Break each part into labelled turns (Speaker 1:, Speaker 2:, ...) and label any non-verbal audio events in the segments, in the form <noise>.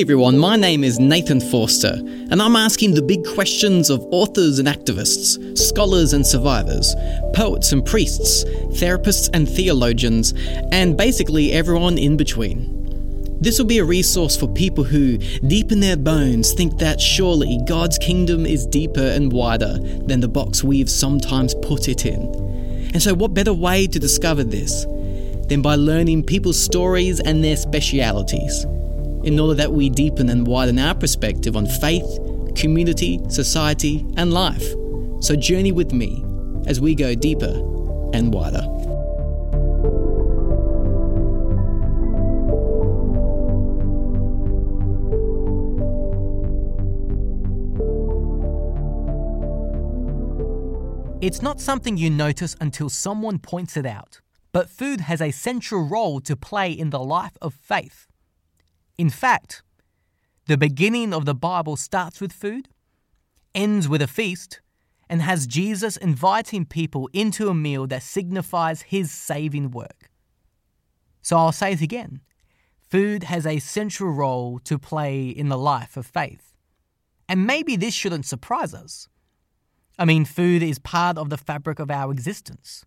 Speaker 1: Hey everyone, my name is Nathan Forster, and I'm asking the big questions of authors and activists, scholars and survivors, poets and priests, therapists and theologians, and basically everyone in between. This will be a resource for people who, deep in their bones, think that surely God's kingdom is deeper and wider than the box we've sometimes put it in. And so, what better way to discover this than by learning people's stories and their specialities? In order that we deepen and widen our perspective on faith, community, society, and life. So journey with me as we go deeper and wider.
Speaker 2: It's not something you notice until someone points it out, but food has a central role to play in the life of faith. In fact, the beginning of the Bible starts with food, ends with a feast, and has Jesus inviting people into a meal that signifies his saving work. So I'll say it again food has a central role to play in the life of faith. And maybe this shouldn't surprise us. I mean, food is part of the fabric of our existence.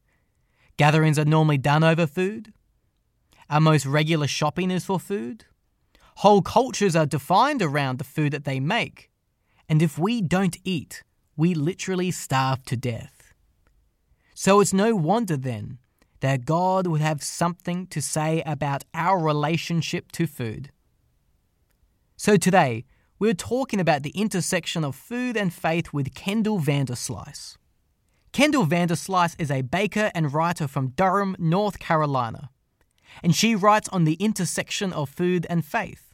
Speaker 2: Gatherings are normally done over food. Our most regular shopping is for food. Whole cultures are defined around the food that they make. And if we don't eat, we literally starve to death. So it's no wonder then that God would have something to say about our relationship to food. So today, we're talking about the intersection of food and faith with Kendall Vanderslice. Kendall Vanderslice is a baker and writer from Durham, North Carolina and she writes on the intersection of food and faith.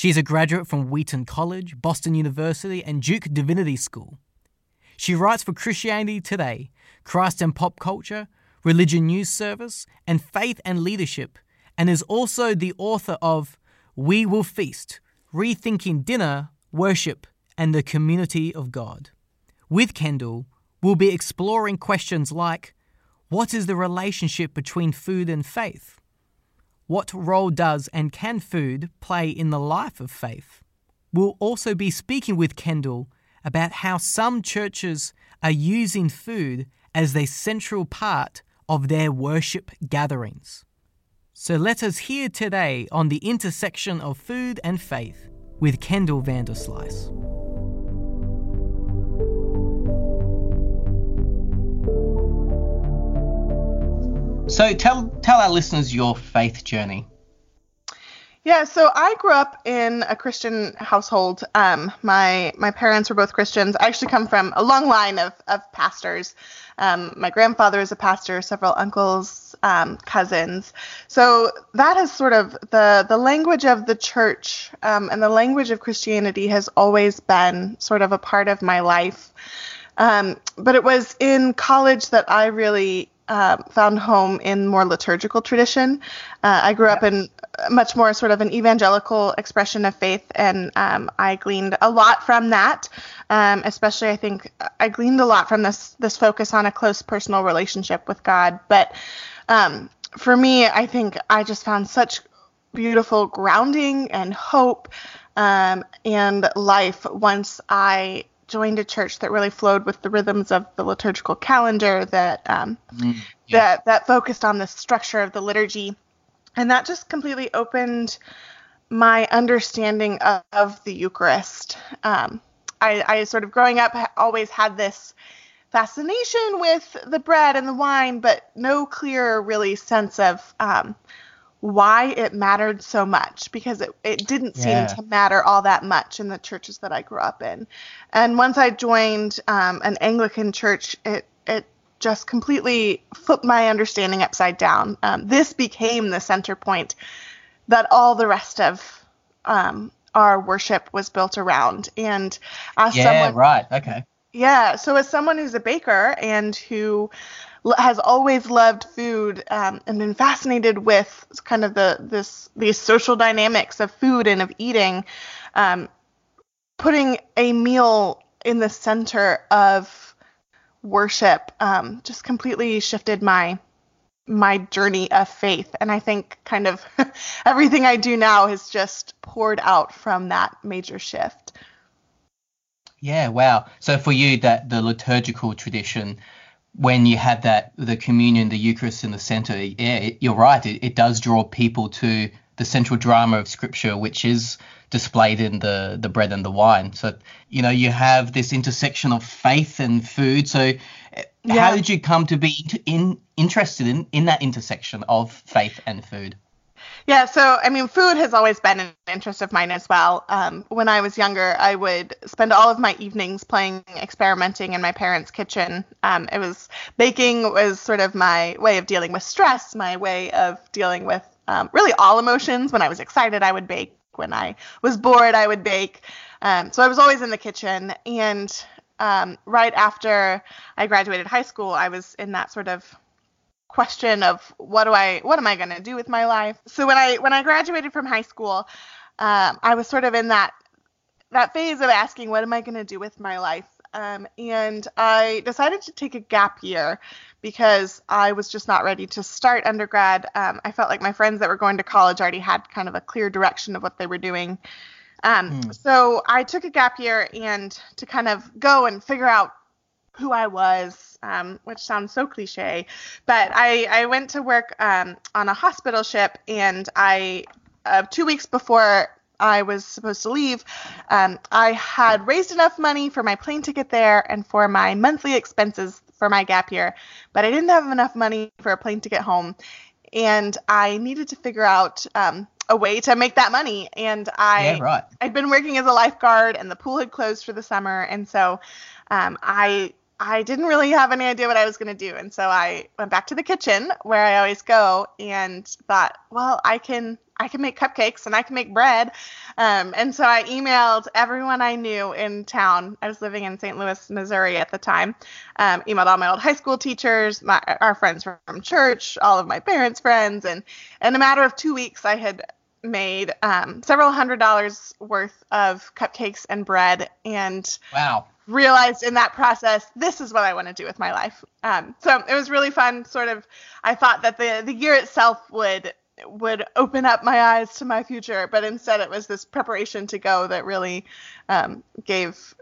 Speaker 2: She is a graduate from Wheaton College, Boston University, and Duke Divinity School. She writes for Christianity Today, Christ and Pop Culture, Religion News Service, and Faith and Leadership, and is also the author of We Will Feast Rethinking Dinner, Worship, and the Community of God. With Kendall, we'll be exploring questions like What is the relationship between food and faith? What role does and can food play in the life of faith? We'll also be speaking with Kendall about how some churches are using food as a central part of their worship gatherings. So let us hear today on the intersection of food and faith with Kendall Vanderslice. So tell tell our listeners your faith journey.
Speaker 3: Yeah, so I grew up in a Christian household. Um, my my parents were both Christians. I actually come from a long line of of pastors. Um, my grandfather is a pastor, several uncles, um, cousins. So that is sort of the the language of the church um, and the language of Christianity has always been sort of a part of my life. Um, but it was in college that I really uh, found home in more liturgical tradition. Uh, I grew up in much more sort of an evangelical expression of faith, and um, I gleaned a lot from that. Um, especially, I think I gleaned a lot from this this focus on a close personal relationship with God. But um, for me, I think I just found such beautiful grounding and hope um, and life once I joined a church that really flowed with the rhythms of the liturgical calendar that um, mm, yeah. that that focused on the structure of the liturgy and that just completely opened my understanding of, of the Eucharist. Um, I, I sort of growing up always had this fascination with the bread and the wine, but no clear really sense of um, why it mattered so much because it, it didn't yeah. seem to matter all that much in the churches that I grew up in. And once I joined um, an Anglican church, it it just completely flipped my understanding upside down. Um, this became the center point that all the rest of um, our worship was built around. And as
Speaker 2: yeah,
Speaker 3: someone,
Speaker 2: right, okay,
Speaker 3: yeah. So as someone who's a baker and who has always loved food um, and been fascinated with kind of the this these social dynamics of food and of eating. Um, putting a meal in the center of worship um, just completely shifted my my journey of faith. And I think kind of <laughs> everything I do now has just poured out from that major shift.
Speaker 4: Yeah, wow. So for you, that the liturgical tradition, when you have that the communion, the Eucharist in the center, yeah, it, you're right. It, it does draw people to the central drama of Scripture, which is displayed in the the bread and the wine. So you know you have this intersection of faith and food. So eh, yeah. how did you come to be in, interested in in that intersection of faith and food?
Speaker 3: Yeah, so I mean, food has always been an interest of mine as well. Um, when I was younger, I would spend all of my evenings playing, experimenting in my parents' kitchen. Um, it was baking was sort of my way of dealing with stress, my way of dealing with um, really all emotions. When I was excited, I would bake. When I was bored, I would bake. Um, so I was always in the kitchen. And um, right after I graduated high school, I was in that sort of question of what do I what am I going to do with my life. So when I when I graduated from high school, um, I was sort of in that that phase of asking what am I going to do with my life. Um, and I decided to take a gap year because I was just not ready to start undergrad. Um, I felt like my friends that were going to college already had kind of a clear direction of what they were doing. Um, mm. So I took a gap year and to kind of go and figure out who I was, um, which sounds so cliche, but I, I went to work um, on a hospital ship and I, uh, two weeks before I was supposed to leave, um, I had raised enough money for my plane ticket there and for my monthly expenses for my gap year, but I didn't have enough money for a plane ticket home. And I needed to figure out um, a way to make that money. And I,
Speaker 4: yeah, right.
Speaker 3: I'd been working as a lifeguard, and the pool had closed for the summer, and so um, I I didn't really have any idea what I was going to do. And so I went back to the kitchen where I always go and thought, well, I can I can make cupcakes and I can make bread. Um, and so I emailed everyone I knew in town. I was living in St. Louis, Missouri at the time. Um, emailed all my old high school teachers, my, our friends from church, all of my parents' friends, and in a matter of two weeks, I had made um, several hundred dollars worth of cupcakes and bread. And
Speaker 4: wow
Speaker 3: realized in that process this is what I want to do with my life. Um, so it was really fun. Sort of, I thought that the the year itself would would open up my eyes to my future, but instead it was this preparation to go that really um, gave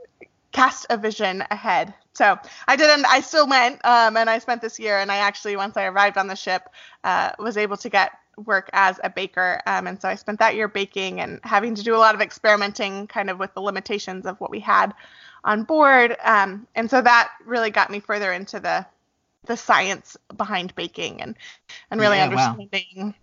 Speaker 3: cast a vision ahead. So I didn't. I still went, um, and I spent this year. And I actually, once I arrived on the ship, uh, was able to get work as a baker. Um, and so I spent that year baking and having to do a lot of experimenting, kind of with the limitations of what we had on board. Um, and so that really got me further into the the science behind baking and and really yeah, understanding wow.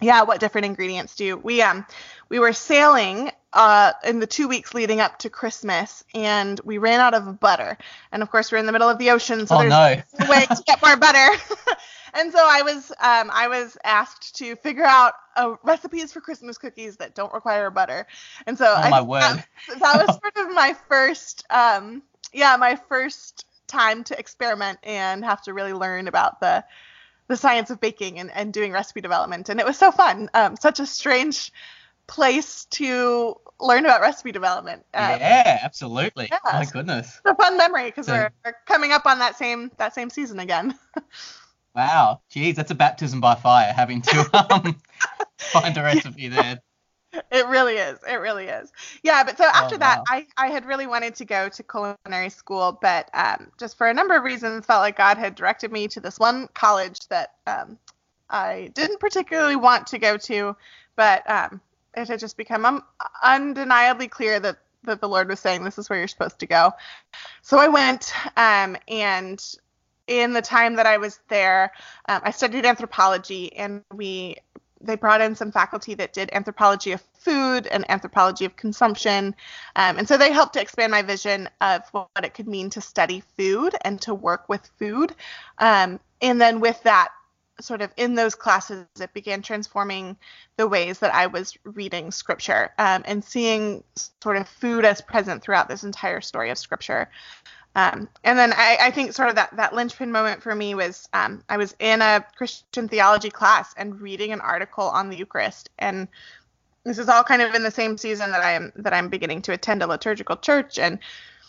Speaker 3: yeah what different ingredients do. We um we were sailing uh, in the two weeks leading up to Christmas, and we ran out of butter. And of course, we're in the middle of the ocean, so
Speaker 4: oh,
Speaker 3: there's
Speaker 4: no.
Speaker 3: no way to get more butter. <laughs> <laughs> and so I was um, I was asked to figure out uh, recipes for Christmas cookies that don't require butter. And so
Speaker 4: oh,
Speaker 3: I,
Speaker 4: my word.
Speaker 3: That, that was sort of my first um, yeah my first time to experiment and have to really learn about the the science of baking and, and doing recipe development. And it was so fun. Um, such a strange place to learn about recipe development.
Speaker 4: Um, yeah, absolutely. Yeah, my goodness.
Speaker 3: It's a fun memory because so, we're, we're coming up on that same that same season again. <laughs>
Speaker 4: Wow, geez, that's a baptism by fire having to <laughs> um, find a recipe there.
Speaker 3: It really is. It really is. Yeah, but so after oh, that, I, I had really wanted to go to culinary school, but um, just for a number of reasons, felt like God had directed me to this one college that um, I didn't particularly want to go to, but um, it had just become um, undeniably clear that that the Lord was saying this is where you're supposed to go. So I went, um, and in the time that I was there, um, I studied anthropology, and we they brought in some faculty that did anthropology of food and anthropology of consumption, um, and so they helped to expand my vision of what it could mean to study food and to work with food. Um, and then with that, sort of in those classes, it began transforming the ways that I was reading scripture um, and seeing sort of food as present throughout this entire story of scripture. Um, and then I, I, think sort of that, that linchpin moment for me was um, I was in a Christian theology class and reading an article on the Eucharist. And this is all kind of in the same season that I am that I'm beginning to attend a liturgical church. And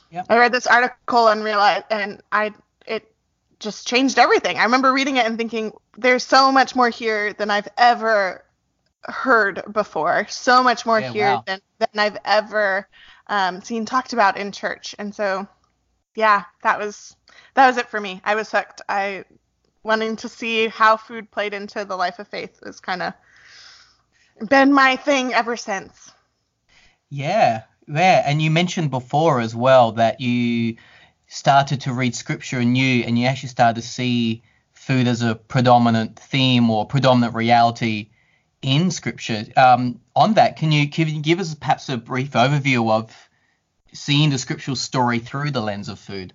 Speaker 3: yep. I read this article and realized, and I it just changed everything. I remember reading it and thinking, there's so much more here than I've ever heard before. So much more
Speaker 2: Yeah,
Speaker 3: here
Speaker 2: wow.
Speaker 3: than, than I've ever um, seen talked about in church. And so, yeah, that was that was it for me. I was hooked. I wanting to see how food played into the life of faith was kind of been my thing ever since.
Speaker 2: Yeah, yeah. And you mentioned before as well that you started to read scripture anew and you actually started to see food as a predominant theme or predominant reality in scripture. Um, on that, can you, can you give us perhaps a brief overview of seeing the scriptural story through the lens of food?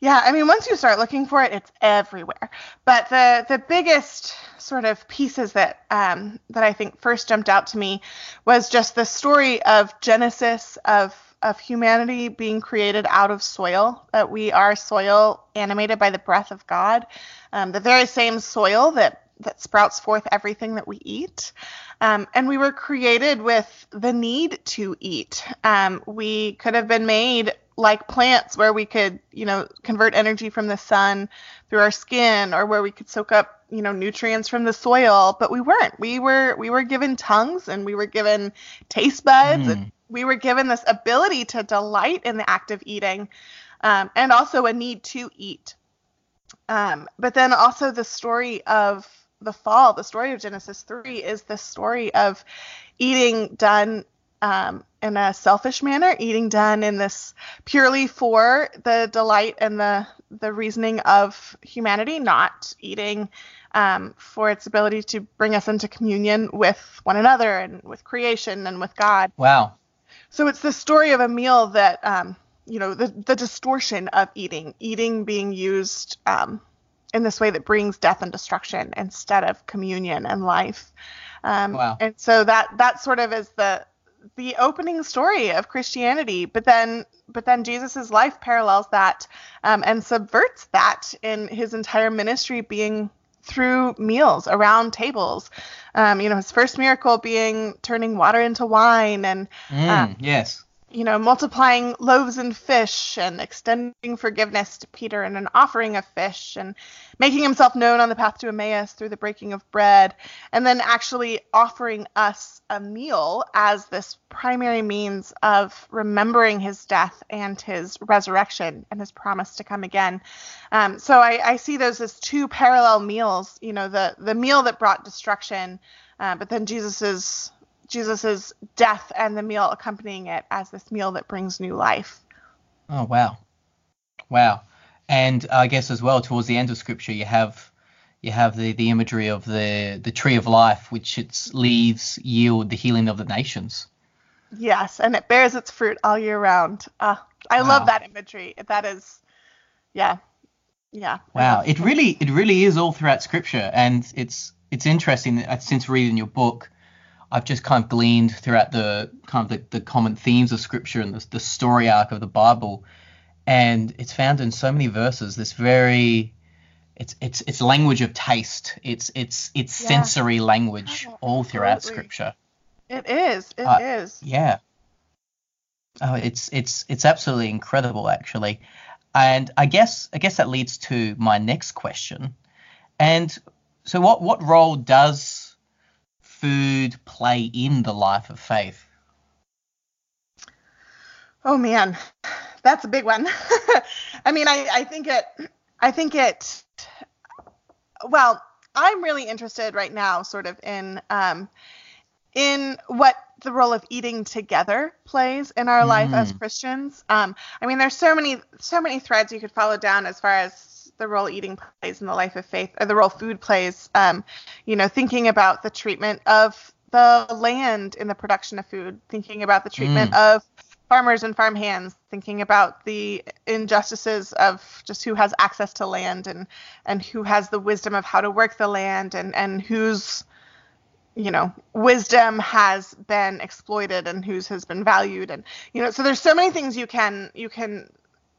Speaker 3: Yeah, I mean, once you start looking for it, it's everywhere. But the the biggest sort of pieces that um, that I think first jumped out to me was just the story of Genesis of of humanity being created out of soil. That we are soil animated by the breath of God, um, the very same soil that that sprouts forth everything that we eat. Um, and we were created with the need to eat. Um, we could have been made like plants where we could, you know, convert energy from the sun through our skin or where we could soak up, you know, nutrients from the soil, but we weren't. We were we were given tongues and we were given taste buds and we were given this ability to delight in the act of eating um, and also a need to eat. Um, but then also the story of the fall, the story of Genesis 3 is the story of eating done um, in a selfish manner, eating done in this purely for the delight and the the reasoning of humanity, not eating um, for its ability to bring us into communion with one another and with creation and with God.
Speaker 2: Wow.
Speaker 3: So it's the story of a meal that, um, you know, the, the distortion of eating, eating being used um, in this way that brings death and destruction instead of communion and life. Um,
Speaker 2: Wow.
Speaker 3: And so that that sort of is the the opening story of Christianity, but then but then Jesus's life parallels that um, and subverts that in his entire ministry being through meals around tables. Um, you know, his first miracle being turning water into wine and
Speaker 2: Mm, yes.
Speaker 3: You know, multiplying loaves and fish and extending forgiveness to Peter and an offering of fish and making himself known on the path to Emmaus through the breaking of bread, and then actually offering us a meal as this primary means of remembering his death and his resurrection and his promise to come again. Um, so I, I see those as two parallel meals, you know, the, the meal that brought destruction, uh, but then Jesus's Jesus's death and the meal accompanying it as this meal that brings new life.
Speaker 2: Oh wow, wow, and I guess as well towards the end of scripture you have you have the, the imagery of the the tree of life, which its leaves yield the healing of the nations.
Speaker 3: Yes, and it bears its fruit all year round. Uh, I
Speaker 2: Wow.
Speaker 3: love that imagery. That is, yeah, yeah.
Speaker 2: Wow, it really it really is all throughout scripture, and it's it's interesting that since reading your book, I've just kind of gleaned throughout the kind of the, the common themes of scripture and the, the story arc of the Bible, and it's found in so many verses. This very it's it's it's language of taste. It's it's it's
Speaker 3: Yeah.
Speaker 2: sensory language
Speaker 3: Oh,
Speaker 2: all throughout
Speaker 3: absolutely.
Speaker 2: scripture.
Speaker 3: It is. It is.
Speaker 2: Uh, Yeah. Oh, it's it's it's absolutely incredible, actually, and I guess I guess that leads to my next question. And so, what what role does food play in the life of faith?
Speaker 3: Oh man, that's a big one. <laughs> I mean, I, I think it, I think it, well, I'm really interested right now sort of in, um, in what the role of eating together plays in our life as Christians. Um, I mean, there's so many, so many threads you could follow down as far as the role eating plays in the life of faith, or the role food plays. Um, you know, thinking about the treatment of the land in the production of food, thinking about the treatment of farmers and farm hands, thinking about the injustices of just who has access to land and and who has the wisdom of how to work the land and and whose you know wisdom has been exploited and whose has been valued and you know so there's so many things you can you can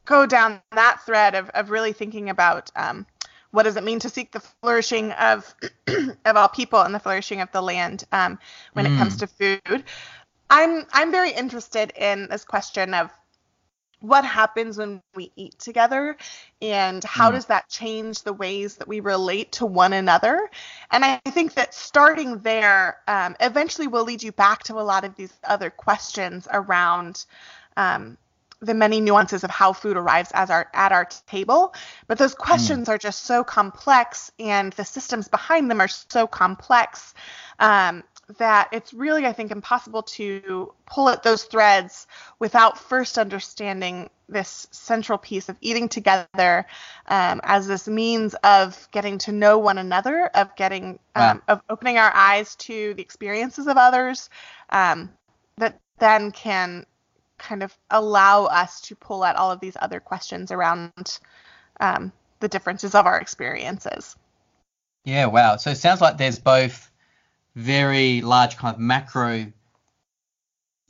Speaker 3: go down that thread of, of really thinking about um, what does it mean to seek the flourishing of <clears throat> of all people and the flourishing of the land um, when it comes to food. I'm I'm very interested in this question of what happens when we eat together and how
Speaker 2: Mm.
Speaker 3: does that change the ways that we relate to one another and i think that starting there um, eventually will lead you back to a lot of these other questions around um, the many nuances of how food arrives as our at our table but those questions are just so complex and the systems behind them are so complex um, that it's really i think impossible to pull at those threads without first understanding this central piece of eating together um, as this means of getting to know one another of getting um, of opening our eyes to the experiences of others um, that then can kind of allow us to pull at all of these other questions around um, the differences of our experiences.
Speaker 2: Yeah, wow. So it sounds like there's both very large kind of macro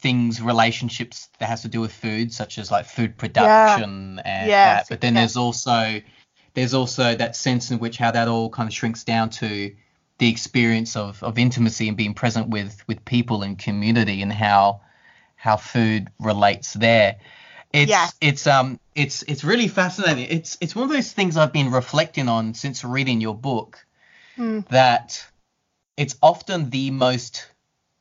Speaker 2: things, relationships that has to do with food, such as like food production and
Speaker 3: Yes,
Speaker 2: that. But then
Speaker 3: yes.
Speaker 2: there's also there's also that sense in which how that all kind of shrinks down to the experience of, of intimacy and being present with with people and community and how how food relates there. It's
Speaker 3: Yes.
Speaker 2: it's um it's it's really fascinating. It's it's one of those things I've been reflecting on since reading your book
Speaker 3: Hmm.
Speaker 2: that it's often the most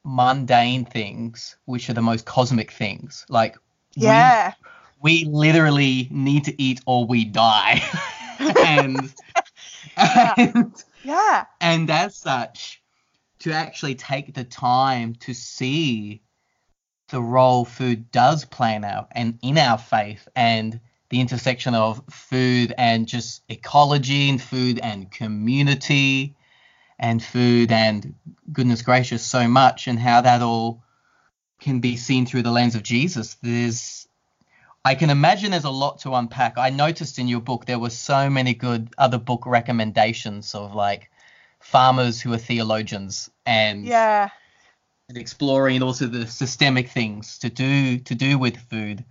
Speaker 2: mundane things which are the most cosmic things. Like
Speaker 3: Yeah.
Speaker 2: we, literally need to eat or we die. <laughs> and <laughs> and
Speaker 3: Yeah.
Speaker 2: and as such, to actually take the time to see the role food does play in our and in our faith and the intersection of food and just ecology and food and community and food and goodness gracious so much and how that all can be seen through the lens of Jesus. There's I can imagine there's a lot to unpack. I noticed in your book there were so many good other book recommendations of like farmers who are theologians and,
Speaker 3: Yeah.
Speaker 2: And exploring also the systemic things to do to do with food.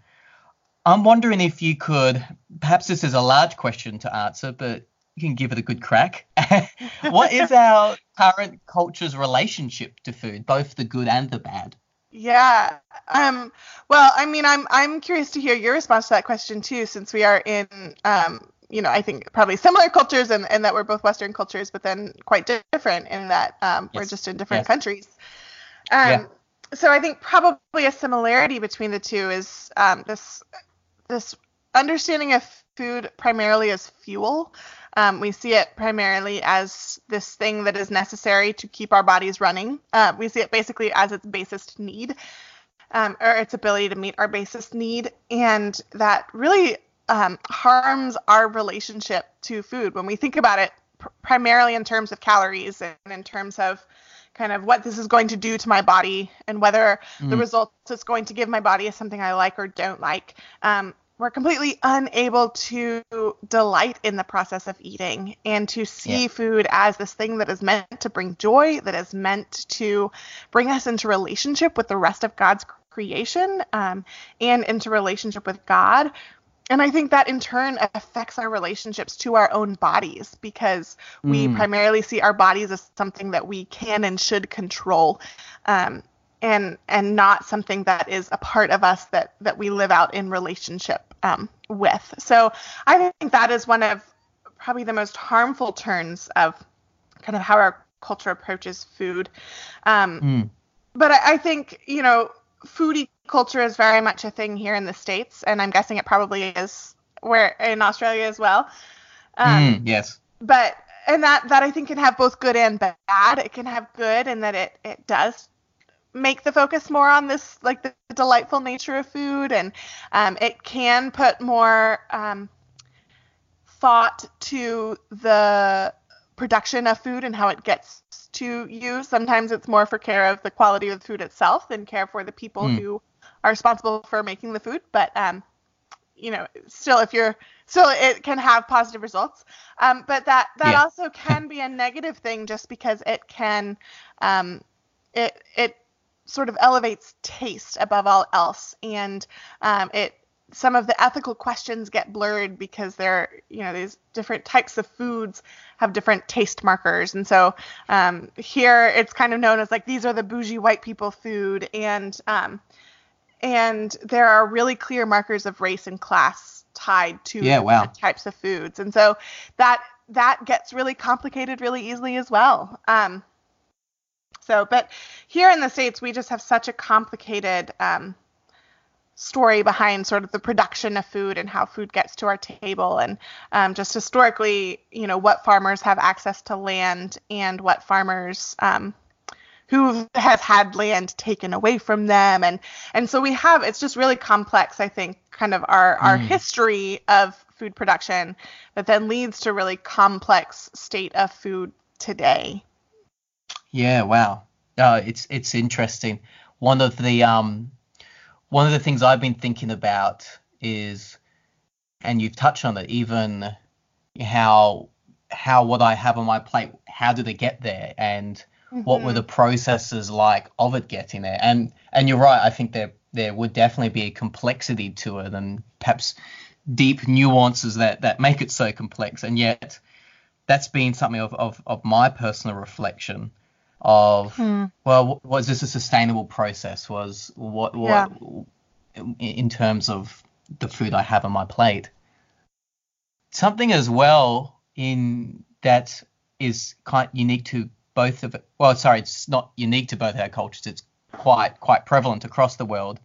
Speaker 2: I'm wondering if you could perhaps this is a large question to answer, but you can give it a good crack. <laughs> what is our current culture's relationship to food, both the good and the bad?
Speaker 3: Yeah. Um, well, I mean, I'm I'm curious to hear your response to that question too, since we are in, um, you know, I think probably similar cultures, and, and that we're both Western cultures, but then quite different in that um, we're just in different
Speaker 2: Yes.
Speaker 3: countries. Um, So I think probably a similarity between the two is um, this this understanding of food primarily as fuel. Um, we see it primarily as this thing that is necessary to keep our bodies running. Uh, we see it basically as its basest need, um, or its ability to meet our basest need, and that really um, harms our relationship to food when we think about it pr- primarily in terms of calories and in terms of kind of what this is going to do to my body and whether the
Speaker 2: Mm.
Speaker 3: results it's going to give my body is something I like or don't like. Um, we're completely unable to delight in the process of eating and to see
Speaker 2: Yeah.
Speaker 3: food as this thing that is meant to bring joy, that is meant to bring us into relationship with the rest of God's creation um, and into relationship with God. And I think that in turn affects our relationships to our own bodies because we
Speaker 2: Mm.
Speaker 3: primarily see our bodies as something that we can and should control. Um, and and not something that is a part of us that that we live out in relationship um, with. So I think that is one of probably the most harmful turns of kind of how our culture approaches food. Um,
Speaker 2: Mm.
Speaker 3: but I, I think you know foodie culture is very much a thing here in the states, and I'm guessing it probably is where in Australia as well. Um,
Speaker 2: Mm, yes.
Speaker 3: but and that that I think can have both good and bad. It can have good in that it it does make the focus more on this like the, delightful nature of food, and um, it can put more um, thought to the production of food and how it gets to you. Sometimes it's more for care of the quality of the food itself than care for the people
Speaker 2: Mm.
Speaker 3: who are responsible for making the food. But um, you know, still, if you're still, it can have positive results. Um, but that that
Speaker 2: Yeah.
Speaker 3: also can be a negative thing, just because it can, um, it it sort of elevates taste above all else, and um, it some of the ethical questions get blurred because they're you know these different types of foods have different taste markers and so um, here it's kind of known as like these are the bougie white people food and um, and there are really clear markers of race and class tied to
Speaker 2: Yeah, wow.
Speaker 3: types of foods, and so that that gets really complicated really easily as well. Um, so, but here in the states, we just have such a complicated um, story behind sort of the production of food and how food gets to our table and um, just historically you know what farmers have access to land and what farmers um, who have had land taken away from them and and so we have it's just really complex i think kind of our our
Speaker 2: Mm.
Speaker 3: history of food production that then leads to really complex state of food today
Speaker 2: Yeah, wow. Uh, it's it's interesting. One of the um one of the things I've been thinking about is, and you've touched on it, even how how what I have on my plate, how did it get there, and what were mm-hmm. the processes like of it getting there? And and you're right. I think there there would definitely be a complexity to it, and perhaps deep nuances that that make it so complex. And yet, that's been something of of, of my personal reflection of
Speaker 3: Hmm.
Speaker 2: well was this a sustainable process? Was what what
Speaker 3: Yeah.
Speaker 2: in- terms of the food i have on my plate. Something as well in that is quite unique to both of it well sorry it's not unique to both our cultures. It's quite quite prevalent across the world.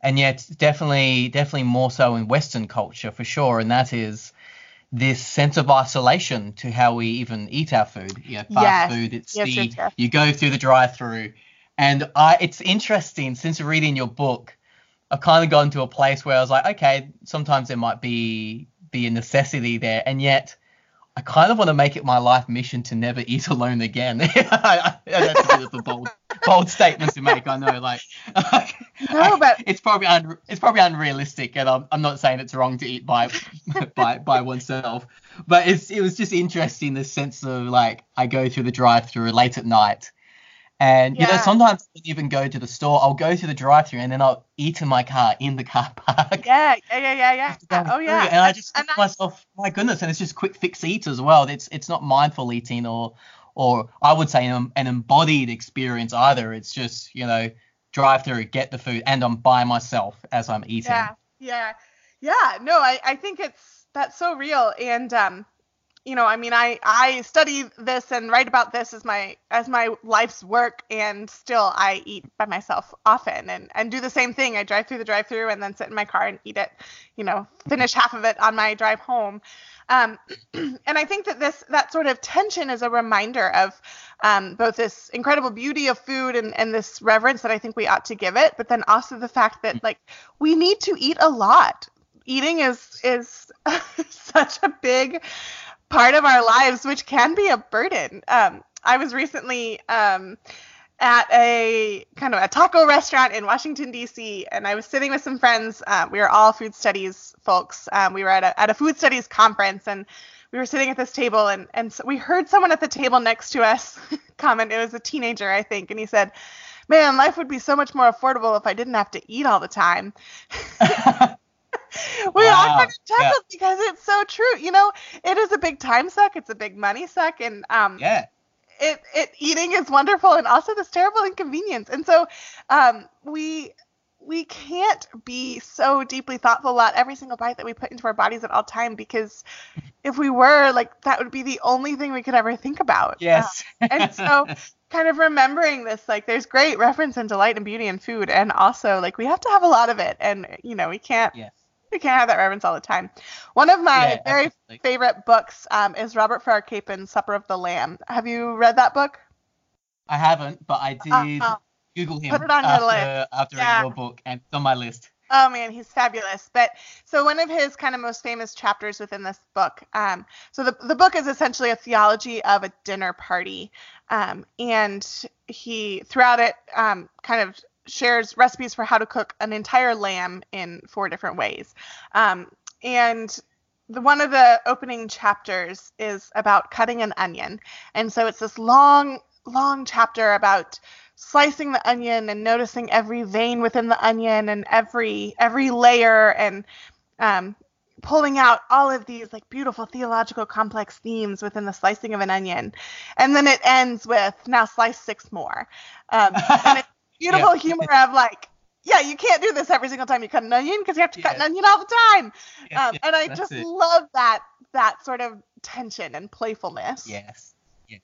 Speaker 2: And yet definitely definitely more so in western culture for sure. And that is this sense of isolation to how we even eat our food. You know, fast
Speaker 3: Yes.
Speaker 2: food. It's
Speaker 3: Yes,
Speaker 2: the
Speaker 3: yes,
Speaker 2: you go through the drive-through, and I. It's interesting since reading your book, I've kind of gotten to a place where I was like, okay, sometimes there might be be a necessity there, and yet I kind of want to make it my life mission to never eat alone again. <laughs> That's a bit of a bold bold statement to make. I know, like. <laughs>
Speaker 3: No, but-
Speaker 2: it's probably un, it's probably unrealistic, and I'm, I'm not saying it's wrong to eat by <laughs> by by oneself, but it's it was just interesting the sense of like I go through the drive-through late at night, and you know sometimes I don't even go to the store. I'll go to the drive-through and then I'll eat in my car in the car <laughs> park.
Speaker 3: yeah yeah yeah yeah yeah oh yeah
Speaker 2: and I just
Speaker 3: and
Speaker 2: think myself, my goodness, and it's just quick fix eat as well. It's it's not mindful eating or or I would say an, an embodied experience either. It's just you know drive through, get the food, and I'm by myself as I'm eating.
Speaker 3: Yeah, yeah, yeah. No, I, I think it's that's so real, and um, you know, I mean, I I study this and write about this as my as my life's work, and still I eat by myself often, and and do the same thing. I drive through the drive-through and then sit in my car and eat it. You know, finish half of it on my drive home. Um, <clears throat> and I think that this that sort of tension is a reminder of um, both this incredible beauty of food and, and this reverence that I think we ought to give it, but then also the fact that like we need to eat a lot. Eating is is <laughs> such a big part of our lives, which can be a burden. Um, I was recently um, at a kind of a taco restaurant in Washington D.C. and I was sitting with some friends. Uh, we were all food studies folks. Um, we were at a at a food studies conference and we were sitting at this table and and so we heard someone at the table next to us <laughs> comment. It was a teenager, I think, and he said. Man, life would be so much more affordable if I didn't have to eat all the time. <laughs> <laughs> <laughs> we
Speaker 2: Wow,
Speaker 3: all kind of chuckled
Speaker 2: yeah.
Speaker 3: because it's so true. You know, it is a big time suck. It's a big money suck, and um,
Speaker 2: yeah.
Speaker 3: it it eating is wonderful and also this terrible inconvenience. And so um, we we can't be so deeply thoughtful about every single bite that we put into our bodies at all time because if we were like that would be the only thing we could ever think about.
Speaker 2: Yes.
Speaker 3: Uh, and so <laughs> kind of remembering this like there's great reference and delight and beauty in food and also like we have to have a lot of it and you know we can't
Speaker 2: yes. <laughs>
Speaker 3: we can't have that reverence all the time. One of my
Speaker 2: Yeah,
Speaker 3: very favorite books um, is Robert Farrar Capon's Supper of the Lamb. Have you read that book?
Speaker 2: I haven't, but I did
Speaker 3: Uh,
Speaker 2: Google him
Speaker 3: put it on your
Speaker 2: after,
Speaker 3: list.
Speaker 2: after
Speaker 3: Yeah.
Speaker 2: reading your book, and it's on my list.
Speaker 3: Oh man, he's fabulous. But so one of his kind of most famous chapters within this book. Um, so the the book is essentially a theology of a dinner party, um, and he throughout it um, kind of shares recipes for how to cook an entire lamb in four different ways. Um, and the, one of the opening chapters is about cutting an onion, and so it's this long, long chapter about slicing the onion and noticing every vein within the onion and every every layer and um, pulling out all of these like beautiful theological complex themes within the slicing of an onion. And then it ends with now slice six more. Um, and <laughs> beautiful
Speaker 2: Yeah.
Speaker 3: humor <laughs> of like yeah, you can't do this every single time you cut an onion because you have to cut an onion all the time. <laughs>
Speaker 2: Yes,
Speaker 3: um, and I just
Speaker 2: it.
Speaker 3: love that that sort of tension and playfulness.
Speaker 2: Yes. Yeah.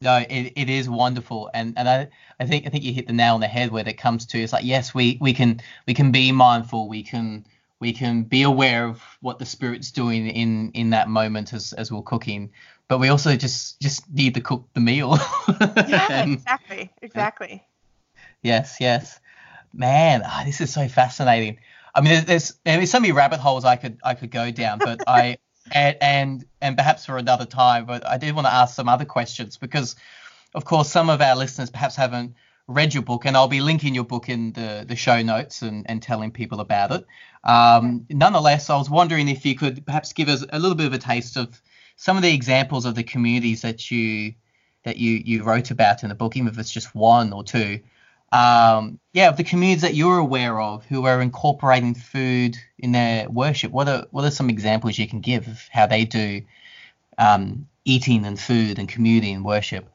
Speaker 2: No, it, it is wonderful, and and I, I think I think you hit the nail on the head when it comes to it's like yes we we can we can be mindful we can we can be aware of what the spirit's doing in in that moment as as we're cooking, but we also just just need to cook the meal. <laughs>
Speaker 3: Yeah,
Speaker 2: And-
Speaker 3: exactly, exactly.
Speaker 2: Yes, yes. Man, ah, this is so fascinating. I mean, there's, there's there's so many rabbit holes I could I could go down, but <laughs> I and and and perhaps for another time. But I did want to ask some other questions because, of course, some of our listeners perhaps haven't read your book, and I'll be linking your book in the the show notes and and telling people about it. Um, nonetheless, I was wondering if you could perhaps give us a little bit of a taste of some of the examples of the communities that you that you you wrote about in the book, even if it's just one or two um, yeah, of the communities that you're aware of who are incorporating food in their worship, what are what are some examples you can give of how they do um, eating and food and community and worship?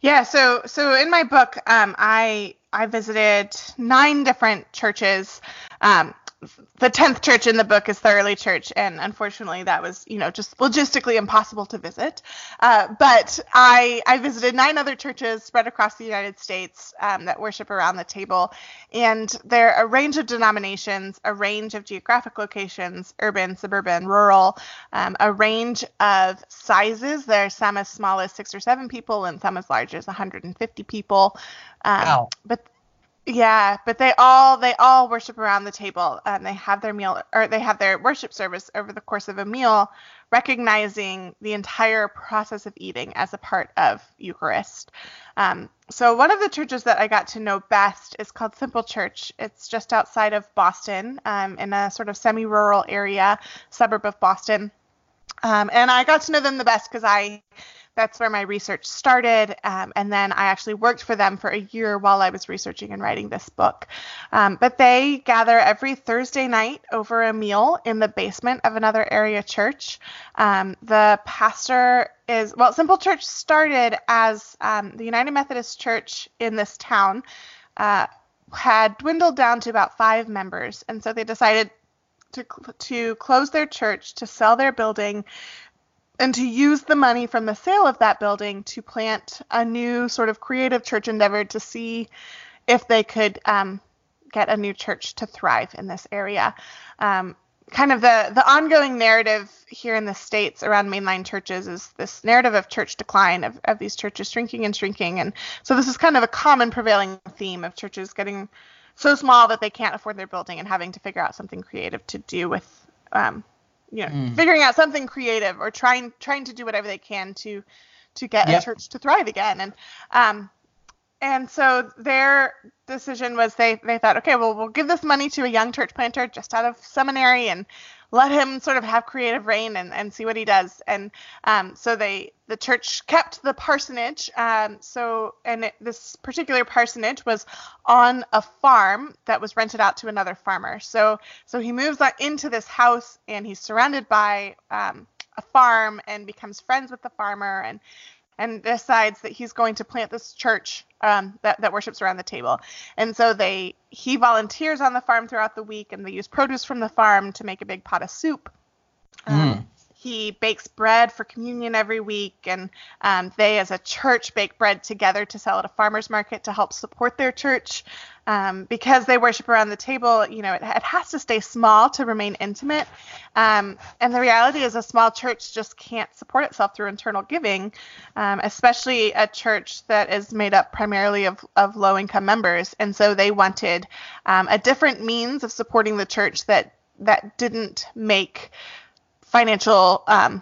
Speaker 3: Yeah, so so in my book, um, I I visited nine different churches. Um, the tenth church in the book is Thoroughly Church, and unfortunately, that was you know just logistically impossible to visit. Uh, but I I visited nine other churches spread across the United States um, that worship around the table, and they're a range of denominations, a range of geographic locations, urban, suburban, rural, um, a range of sizes. There are some as small as six or seven people, and some as large as 150 people. Um,
Speaker 2: Wow.
Speaker 3: But yeah, but they all they all worship around the table. and they have their meal or they have their worship service over the course of a meal, recognizing the entire process of eating as a part of Eucharist. Um, so one of the churches that I got to know best is called Simple Church. It's just outside of Boston, um, in a sort of semi-rural area, suburb of Boston. Um, and I got to know them the best because I that's where my research started. Um, and then I actually worked for them for a year while I was researching and writing this book. Um, but they gather every Thursday night over a meal in the basement of another area church. Um, the pastor is, well, Simple Church started as um, the United Methodist Church in this town. Uh, had dwindled down to about five members, and so they decided to to close their church, to sell their building, and to use the money from the sale of that building to plant a new sort of creative church endeavor to see if they could um, get a new church to thrive in this area. Um, kind of the the ongoing narrative here in the states around mainline churches is this narrative of church decline of, of these churches shrinking and shrinking and so this is kind of a common prevailing theme of churches getting so small that they can't afford their building and having to figure out something creative to do with um, you know figuring out something creative or trying trying to do whatever they can to to get
Speaker 2: Yep.
Speaker 3: a church to thrive again and um and so their decision was they they thought okay well we'll give this money to a young church planter just out of seminary and let him sort of have creative rein and, and see what he does. And um, so they the church kept the parsonage um, so and it, this particular parsonage was on a farm that was rented out to another farmer. So so he moves into this house and he's surrounded by um, a farm and becomes friends with the farmer and and decides that he's going to plant this church um, that, that worships around the table. And so they he volunteers on the farm throughout the week, and they use produce from the farm to make a big pot of soup. Um, He bakes bread for communion every week, and um, they, as a church, bake bread together to sell at a farmers market to help support their church. Um, because they worship around the table, you know, it, it has to stay small to remain intimate. Um, and the reality is, a small church just can't support itself through internal giving, um, especially a church that is made up primarily of, of low income members. And so they wanted um, a different means of supporting the church that that didn't make financial um,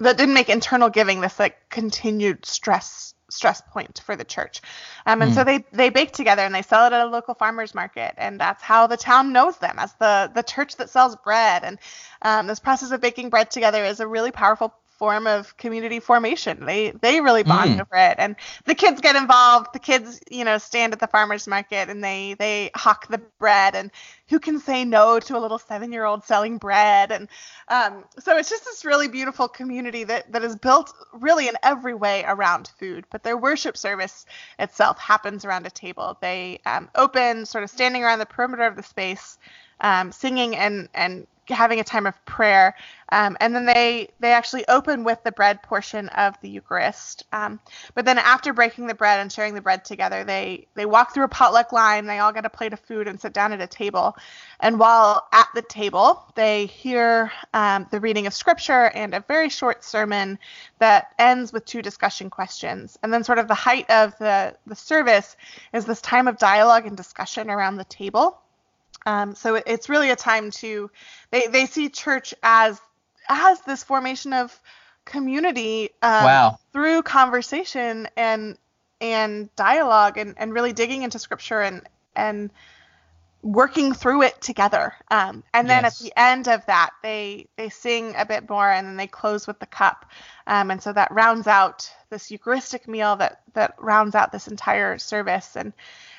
Speaker 3: that didn't make internal giving this like continued stress stress point for the church. Um, and so they they bake together and they sell it at a local farmers market and that's how the town knows them as the the church that sells bread. And um, this process of baking bread together is a really powerful form of community formation. They they really bond
Speaker 2: Mm.
Speaker 3: over it, and the kids get involved. The kids, you know, stand at the farmers market and they they hawk the bread. And who can say no to a little seven year old selling bread? And um, so it's just this really beautiful community that that is built really in every way around food. But their worship service itself happens around a table. They um, open sort of standing around the perimeter of the space, um, singing and and having a time of prayer, um, and then they they actually open with the bread portion of the Eucharist. Um, but then after breaking the bread and sharing the bread together, they they walk through a potluck line. They all get a plate of food and sit down at a table. And while at the table, they hear um, the reading of scripture and a very short sermon that ends with two discussion questions. And then sort of the height of the the service is this time of dialogue and discussion around the table. Um, so it, it's really a time to they they see church as as this formation of community um,
Speaker 2: Wow.
Speaker 3: through conversation and and dialogue and, and really digging into scripture and and working through it together um, and then
Speaker 2: Yes.
Speaker 3: at the end of that they they sing a bit more and then they close with the cup um, and so that rounds out this eucharistic meal that that rounds out this entire service and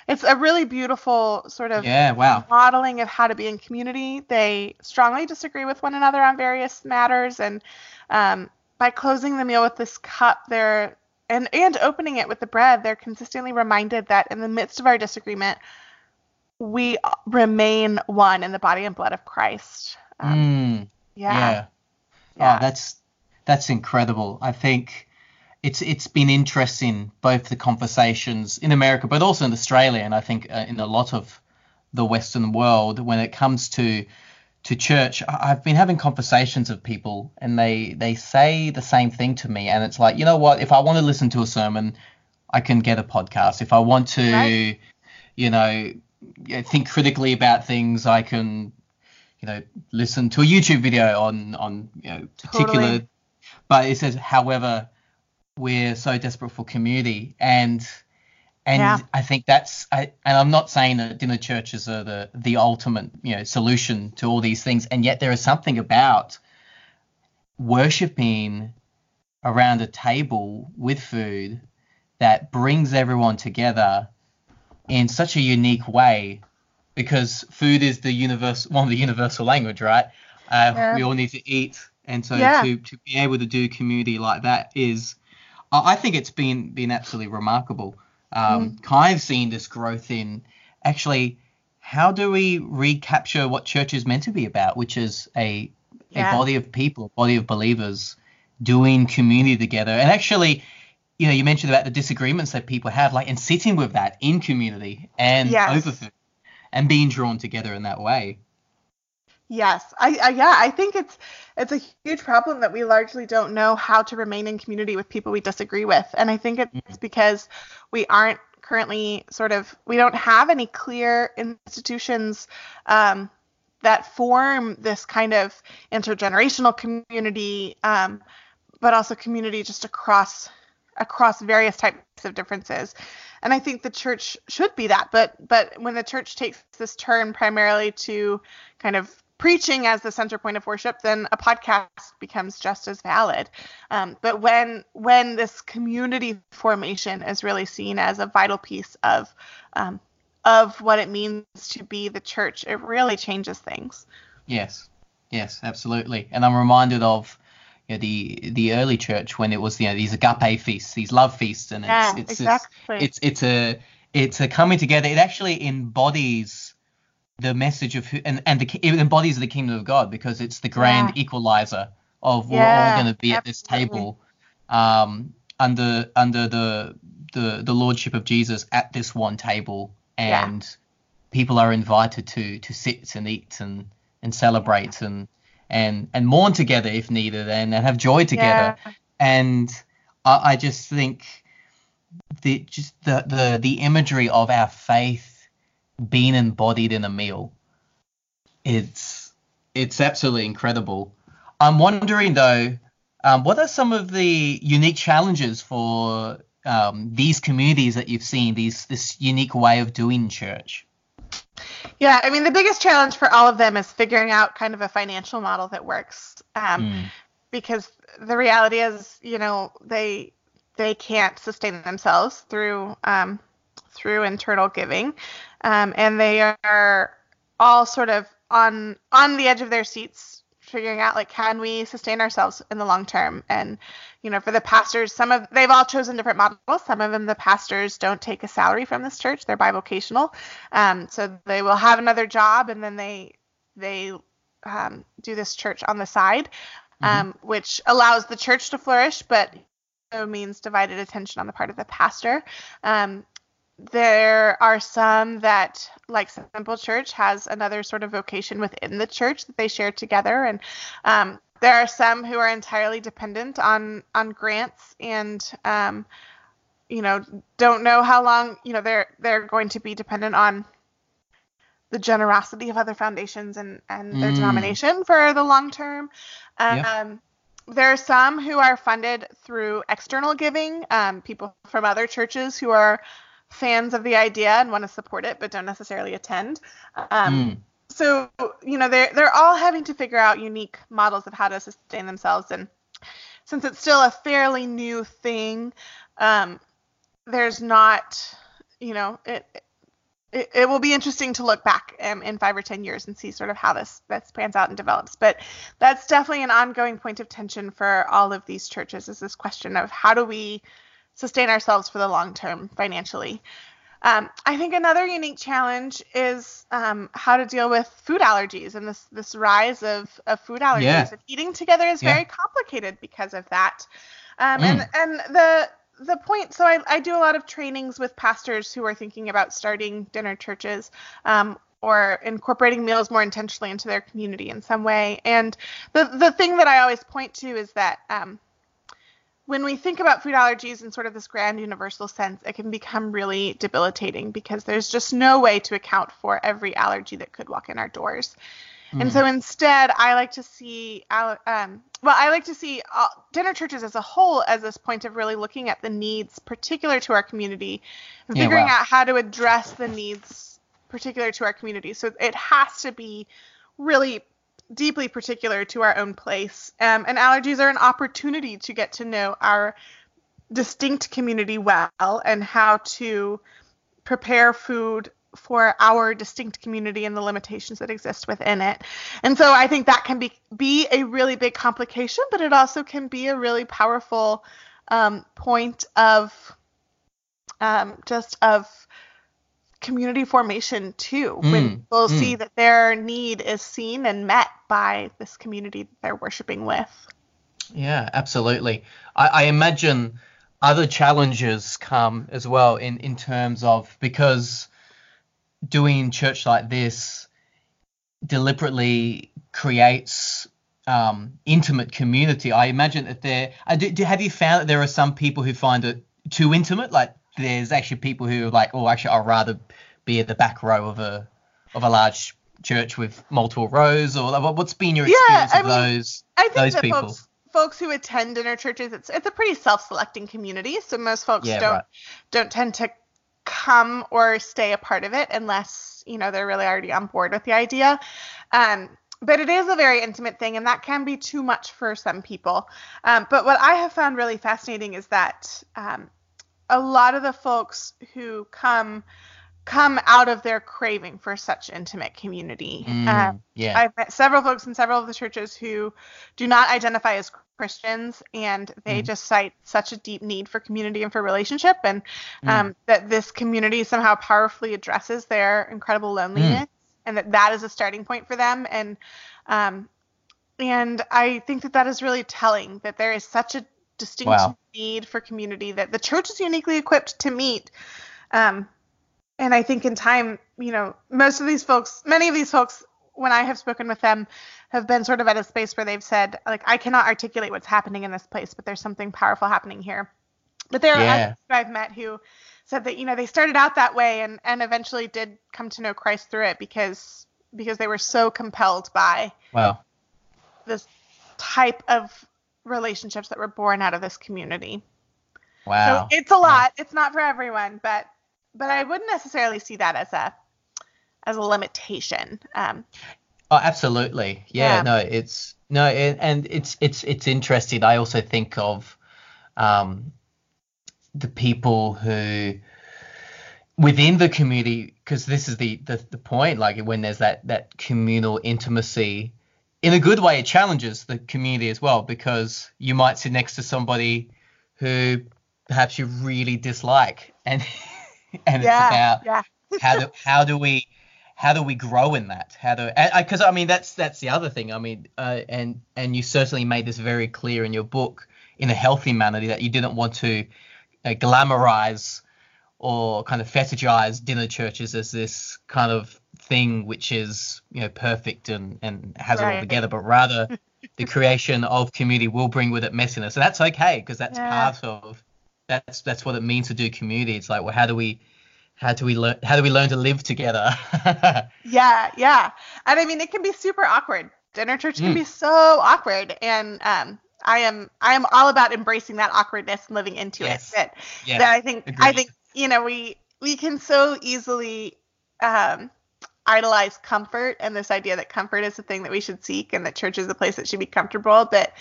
Speaker 3: it's a really beautiful sort of
Speaker 2: Yeah, wow.
Speaker 3: modeling of how to be in community. They strongly disagree with one another on various matters, and um, by closing the meal with this cup, they're and and opening it with the bread, they're consistently reminded that in the midst of our disagreement, we remain one in the body and blood of Christ. Um,
Speaker 2: Mm,
Speaker 3: yeah,
Speaker 2: yeah.
Speaker 3: yeah.
Speaker 2: Oh, that's that's incredible. I think it's it's been interesting both the conversations in America, but also in Australia, and I think uh, in a lot of the Western world when it comes to to church. I've been having conversations with people, and they they say the same thing to me, and it's like, you know what? If I want to listen to a sermon, I can get a podcast. If I want to,
Speaker 3: Right.
Speaker 2: you know, think critically about things, I can you know listen to a YouTube video on on you know particular.
Speaker 3: Totally.
Speaker 2: But it says, however, we're so desperate for community, and and
Speaker 3: Yeah.
Speaker 2: I think that's I, and I'm not saying that dinner churches are the the ultimate you know solution to all these things, and yet there is something about worshiping around a table with food that brings everyone together in such a unique way because food is the universe one of the universal language right uh,
Speaker 3: Yeah.
Speaker 2: we all need to eat and so
Speaker 3: Yeah.
Speaker 2: to, to be able to do community like that is i I think it's been been absolutely remarkable um, kind of seeing this growth in actually how do we recapture what church is meant to be about which is a
Speaker 3: Yeah.
Speaker 2: a body of people a body of believers doing community together and actually you know you mentioned about the disagreements that people have like and sitting with that in community and
Speaker 3: Yes.
Speaker 2: over food and being drawn together in that way
Speaker 3: Yes, I, I yeah, I think it's it's a huge problem that we largely don't know how to remain in community with people we disagree with, and I think it's because we aren't currently sort of we don't have any clear institutions um, that form this kind of intergenerational community, um, but also community just across across various types of differences. And I think the church should be that, but but when the church takes this turn primarily to kind of preaching as the center point of worship, then a podcast becomes just as valid. Um, but when when this community formation is really seen as a vital piece of um, of what it means to be the church, it really changes things.
Speaker 2: yes yes absolutely and i'm reminded of you know, the the early church when it was you know these agape feasts these love feasts and it's
Speaker 3: Yeah,
Speaker 2: it's,
Speaker 3: exactly.
Speaker 2: it's it's a it's a coming together it actually embodies the message of who and and the, it embodies the kingdom of god because it's the grand
Speaker 3: Yeah.
Speaker 2: equalizer of we're
Speaker 3: Yeah,
Speaker 2: all going to be at this table um under under the the the lordship of jesus at this one table
Speaker 3: Yeah.
Speaker 2: and people are invited to to sit and eat and and celebrate and and and mourn together if needed and, and have joy together
Speaker 3: Yeah.
Speaker 2: and I, I just think the just the, the the imagery of our faith being embodied in a meal it's it's absolutely incredible i'm wondering though um, what are some of the unique challenges for um, these communities that you've seen these this unique way of doing church
Speaker 3: Yeah, I mean the biggest challenge for all of them is figuring out kind of a financial model that works. Um,
Speaker 2: Mm.
Speaker 3: because the reality is, you know, they they can't sustain themselves through um, through internal giving, um, and they are all sort of on on the edge of their seats figuring out like can we sustain ourselves in the long term? And you know for the pastors some of they've all chosen different models. Some of them the pastors don't take a salary from this church. They're bivocational. Um, so they will have another job and then they they um, do this church on the side mm-hmm. um, which allows the church to flourish but no means divided attention on the part of the pastor. Um, there are some that like simple church has another sort of vocation within the church that they share together and um, there are some who are entirely dependent on on grants and um, you know don't know how long you know they're they're going to be dependent on the generosity of other foundations and and their mm. denomination for the long term um, yeah. there are some who are funded through external giving um, people from other churches who are fans of the idea and want to support it but don't necessarily attend. Um, mm. So you know they're they're all having to figure out unique models of how to sustain themselves and since it's still a fairly new thing, um, there's not you know it, it, it will be interesting to look back um, in five or ten years and see sort of how this this pans out and develops. But that's definitely an ongoing point of tension for all of these churches is this question of how do we sustain ourselves for the long term financially. Um, I think another unique challenge is um, how to deal with food allergies and this this rise of, of food allergies. Yeah. And eating together is yeah. very complicated because of that. Um, mm. And and the the point so I, I do a lot of trainings with pastors who are thinking about starting dinner churches um, or incorporating meals more intentionally into their community in some way. And the the thing that I always point to is that um, when we think about food allergies in sort of this grand universal sense, it can become really debilitating because there's just no way to account for every allergy that could walk in our doors. Mm. And so instead, I like to see, um, well, I like to see uh, dinner churches as a whole as this point of really looking at the needs particular to our community and figuring yeah, wow. out how to address the needs particular to our community. So it has to be really deeply particular to our own place. Um, and allergies are an opportunity to get to know our distinct community well and how to prepare food for our distinct community and the limitations that exist within it. And so I think that can be be a really big complication, but it also can be a really powerful um, point of um, just of community formation too mm, when people mm. see that their need is seen and met by this community that they're worshiping with
Speaker 4: yeah absolutely i, I imagine other challenges come as well in in terms of because doing church like this deliberately creates um, intimate community. I imagine that there. Do, do, have you found that there are some people who find it too intimate? Like there's actually people who are like, oh, actually, I'd rather be at the back row of a of a large church with multiple rows, or what's been your experience yeah, of mean, those I think those
Speaker 3: that
Speaker 4: people?
Speaker 3: Folks, folks who attend dinner churches, it's it's a pretty self-selecting community, so most folks yeah, don't right. don't tend to come or stay a part of it unless you know they're really already on board with the idea. Um, but it is a very intimate thing, and that can be too much for some people. Um, but what I have found really fascinating is that um, a lot of the folks who come come out of their craving for such intimate community.
Speaker 4: Mm, um, yeah.
Speaker 3: I've met several folks in several of the churches who do not identify as Christians and they mm. just cite such a deep need for community and for relationship and mm. um, that this community somehow powerfully addresses their incredible loneliness mm. and that that is a starting point for them and um, and I think that that is really telling that there is such a distinct wow. need for community that the church is uniquely equipped to meet um, and I think in time, you know, most of these folks, many of these folks, when I have spoken with them, have been sort of at a space where they've said, like, I cannot articulate what's happening in this place, but there's something powerful happening here. But there yeah. are others I've met who said that, you know, they started out that way and, and eventually did come to know Christ through it because because they were so compelled by
Speaker 4: wow.
Speaker 3: this type of relationships that were born out of this community.
Speaker 4: Wow.
Speaker 3: So it's a lot. It's not for everyone, but but I wouldn't necessarily see that as a as a limitation. Um,
Speaker 2: Oh, absolutely. Yeah, yeah. no, it's no, and, and it's it's it's interesting. I also think of um, the people who within the community because this is the, the the point like when there's that that communal intimacy in a good way it challenges the community as well because you might sit next to somebody who perhaps you really dislike and <laughs> and yeah, it's about yeah. <laughs> how do how do we how do we grow in that how do because I, I, mean that's that's the other thing i mean uh, and and you certainly made this very clear in your book in a healthy manner that you didn't want to uh, glamorize or kind of fetishize dinner churches as this kind of thing which is you know perfect and and has right. it all together but rather the creation of community will bring with it messiness and that's okay because that's yeah. part of that's that's what it means to do community it's like well how do we how do we learn how do we learn to live together <laughs>
Speaker 3: yeah yeah and i mean it can be super awkward dinner church can mm. be so awkward and um I am I am all about embracing that awkwardness and living into yes. it. That, yes. that I think Agreed. I think you know we we can so easily um, idolize comfort and this idea that comfort is the thing that we should seek and that church is the place that should be comfortable. But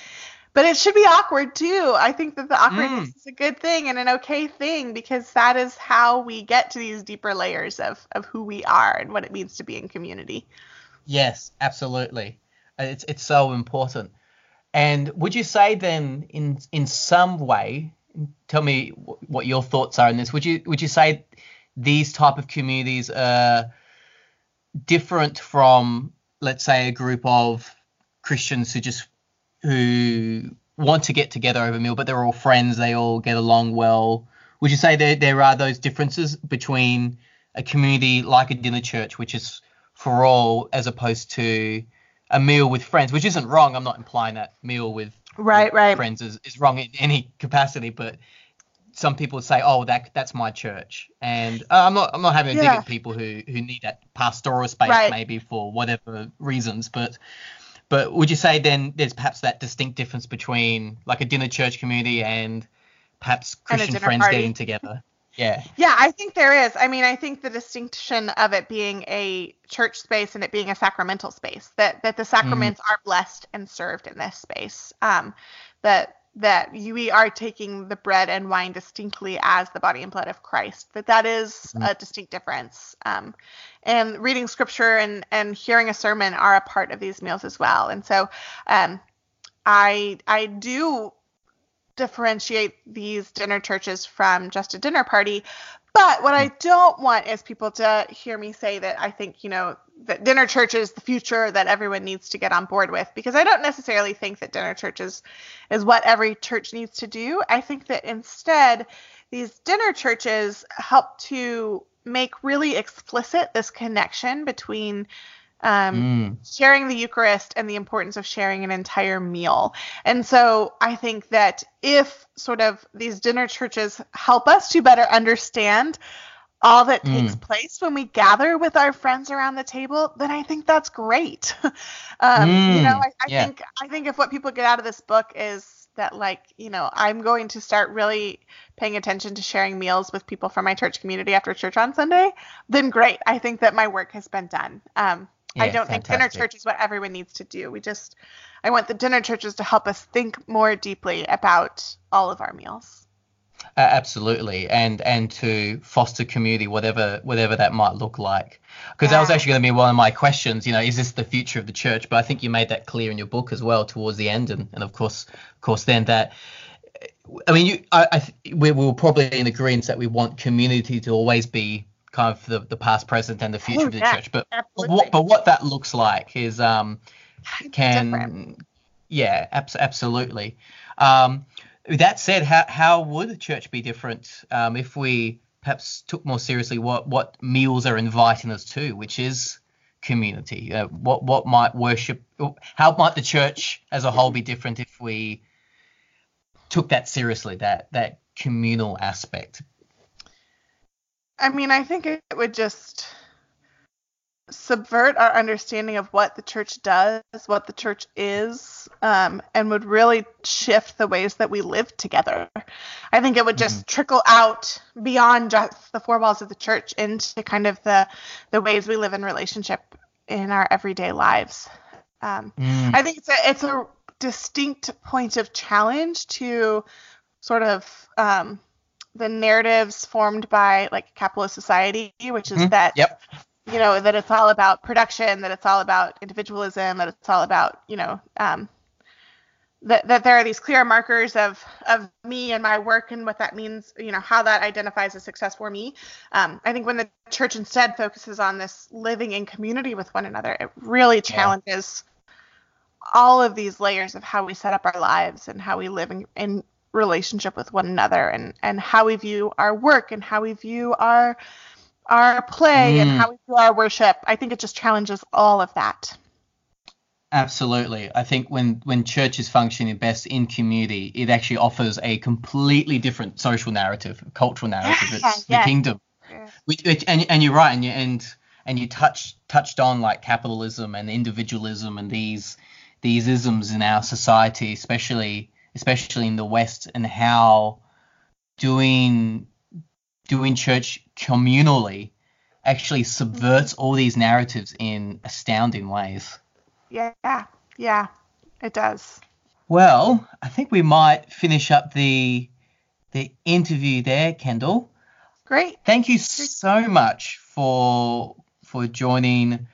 Speaker 3: but it should be awkward too. I think that the awkwardness mm. is a good thing and an okay thing because that is how we get to these deeper layers of of who we are and what it means to be in community.
Speaker 2: Yes, absolutely. It's it's so important. And would you say then, in in some way, tell me what your thoughts are on this? Would you would you say these type of communities are different from, let's say, a group of Christians who just who want to get together over a meal, but they're all friends, they all get along well. Would you say there there are those differences between a community like a dinner church, which is for all, as opposed to a meal with friends, which isn't wrong. I'm not implying that meal with,
Speaker 3: right, right.
Speaker 2: friends is, is wrong in any capacity, but some people say, "Oh, that that's my church," and uh, I'm not I'm not having a yeah. dig at people who who need that pastoral space right. maybe for whatever reasons, but but would you say then there's perhaps that distinct difference between like a dinner church community and perhaps Christian and friends party. getting together? Yeah.
Speaker 3: Yeah, I think there is. I mean, I think the distinction of it being a church space and it being a sacramental space, that that the sacraments mm. are blessed and served in this space. Um, that that we are taking the bread and wine distinctly as the body and blood of Christ. That that is mm. a distinct difference. Um, and reading scripture and and hearing a sermon are a part of these meals as well. And so, um, I I do differentiate these dinner churches from just a dinner party. But what I don't want is people to hear me say that I think, you know, that dinner church is the future that everyone needs to get on board with because I don't necessarily think that dinner churches is what every church needs to do. I think that instead these dinner churches help to make really explicit this connection between um, mm. sharing the Eucharist and the importance of sharing an entire meal. And so I think that if sort of these dinner churches help us to better understand all that mm. takes place when we gather with our friends around the table, then I think that's great. <laughs> um, mm. You know, I, I yeah. think I think if what people get out of this book is that like you know i'm going to start really paying attention to sharing meals with people from my church community after church on sunday then great i think that my work has been done um, yeah, I don't fantastic. think dinner church is what everyone needs to do. We just, I want the dinner churches to help us think more deeply about all of our meals.
Speaker 2: Uh, absolutely, and and to foster community, whatever whatever that might look like. Because yeah. that was actually going to be one of my questions. You know, is this the future of the church? But I think you made that clear in your book as well towards the end, and, and of course, of course, then that. I mean, you, I, I we, we were probably in agreement that we want community to always be kind of the, the past, present, and the future oh, of the yeah, church. But what, but what that looks like is um can Different. yeah abs- absolutely. Um, that said, how how would the church be different um, if we perhaps took more seriously what what meals are inviting us to, which is community? Uh, what what might worship? How might the church as a whole be different if we took that seriously? That that communal aspect.
Speaker 3: I mean, I think it would just subvert our understanding of what the church does, what the church is, um, and would really shift the ways that we live together. I think it would just mm-hmm. trickle out beyond just the four walls of the church into kind of the the ways we live in relationship in our everyday lives. Um, mm. I think it's a it's a distinct point of challenge to sort of um, the narratives formed by like capitalist society, which is mm. that
Speaker 2: yep.
Speaker 3: you know that it's all about production, that it's all about individualism, that it's all about you know um, that, that there are these clear markers of of me and my work and what that means you know how that identifies as success for me um, i think when the church instead focuses on this living in community with one another it really challenges yeah. all of these layers of how we set up our lives and how we live in, in relationship with one another and and how we view our work and how we view our our play mm. and how we view our worship i think it just challenges all of that
Speaker 2: Absolutely. I think when when church is functioning best in community, it actually offers a completely different social narrative, cultural narrative. It's the kingdom. Which, which, and and you're right, and you and and you touched touched on like capitalism and individualism and these these isms in our society, especially especially in the West, and how doing doing church communally actually subverts all these narratives in astounding ways.
Speaker 3: Yeah, yeah, it does.
Speaker 2: Well, I think we might finish up the the interview there, Kendall.
Speaker 3: Great.
Speaker 2: Thank you so much for for joining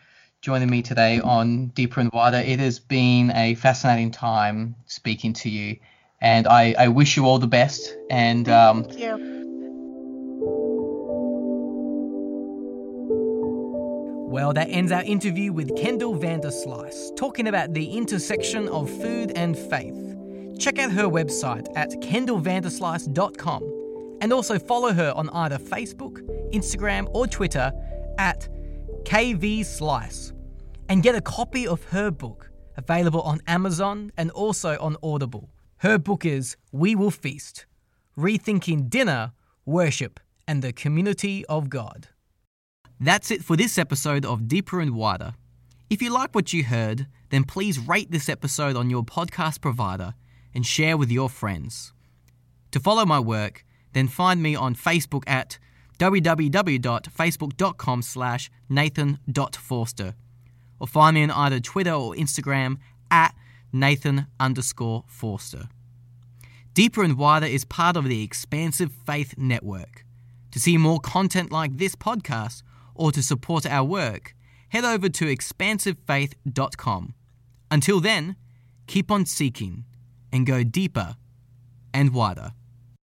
Speaker 2: joining me today on Deeper and Wider. It has been a fascinating time speaking to you, and I, I wish you all the best. And
Speaker 3: um, Thank you.
Speaker 4: Well, that ends our interview with Kendall Vanderslice, talking about the intersection of food and faith. Check out her website at kendallvanderslice.com and also follow her on either Facebook, Instagram, or Twitter at KVSlice. And get a copy of her book, available on Amazon and also on Audible. Her book is We Will Feast Rethinking Dinner, Worship, and the Community of God. That's it for this episode of Deeper and Wider. If you like what you heard, then please rate this episode on your podcast provider and share with your friends. To follow my work, then find me on Facebook at www.facebook.com slash nathan.forster or find me on either Twitter or Instagram at nathan underscore forster. Deeper and Wider is part of the Expansive Faith Network. To see more content like this podcast, or to support our work, head over to expansivefaith.com. Until then, keep on seeking and go deeper and wider.